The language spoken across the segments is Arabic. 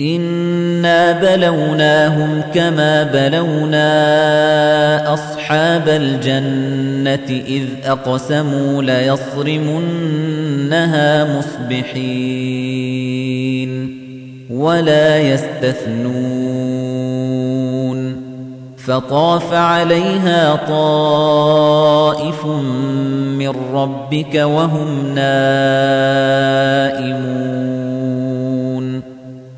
إنا بلوناهم كما بلونا أصحاب الجنة إذ أقسموا ليصرمنها مصبحين ولا يستثنون فطاف عليها طائف من ربك وهم نائمون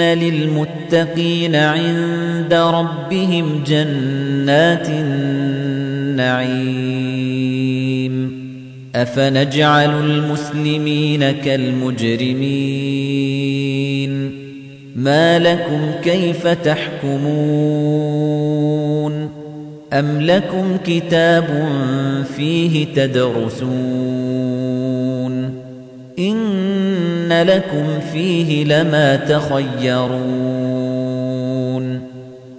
للمتقين عند ربهم جنات النعيم أفنجعل المسلمين كالمجرمين ما لكم كيف تحكمون أم لكم كتاب فيه تدرسون إن لكم فيه لما تخيرون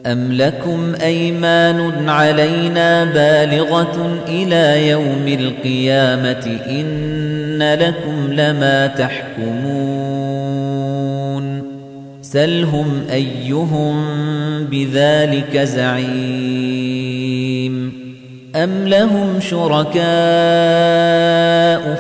أَمْ لَكُمْ أَيْمَانٌ عَلَيْنَا بَالِغَةٌ إِلَى يَوْمِ الْقِيَامَةِ إِنَّ لَكُمْ لَمَا تَحْكُمُونَ سَلْهُمْ أَيُّهُم بِذَلِكَ زَعِيمٌ أَمْ لَهُمْ شُرَكَاءُ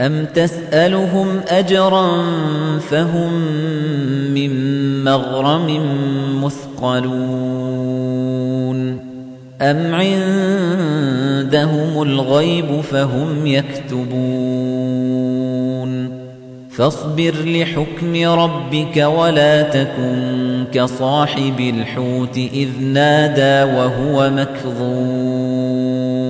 أَمْ تَسْأَلُهُمْ أَجْرًا فَهُمْ مِنْ مَغْرَمٍ مُثْقَلُونَ أَمْ عِندَهُمُ الْغَيْبُ فَهُمْ يَكْتُبُونَ فَاصْبِرْ لِحُكْمِ رَبِّكَ وَلَا تَكُنْ كَصَاحِبِ الْحُوتِ إِذْ نَادَى وَهُوَ مَكْظُومٌ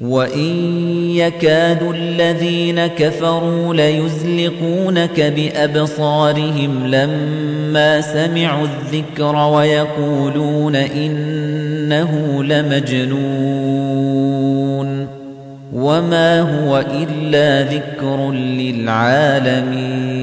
وَإِن يَكَادُ الَّذِينَ كَفَرُوا لَيُزْلِقُونَكَ بِأَبْصَارِهِمْ لَمَّا سَمِعُوا الذِّكْرَ وَيَقُولُونَ إِنَّهُ لَمَجْنُونٌ وَمَا هُوَ إِلَّا ذِكْرٌ لِّلْعَالَمِينَ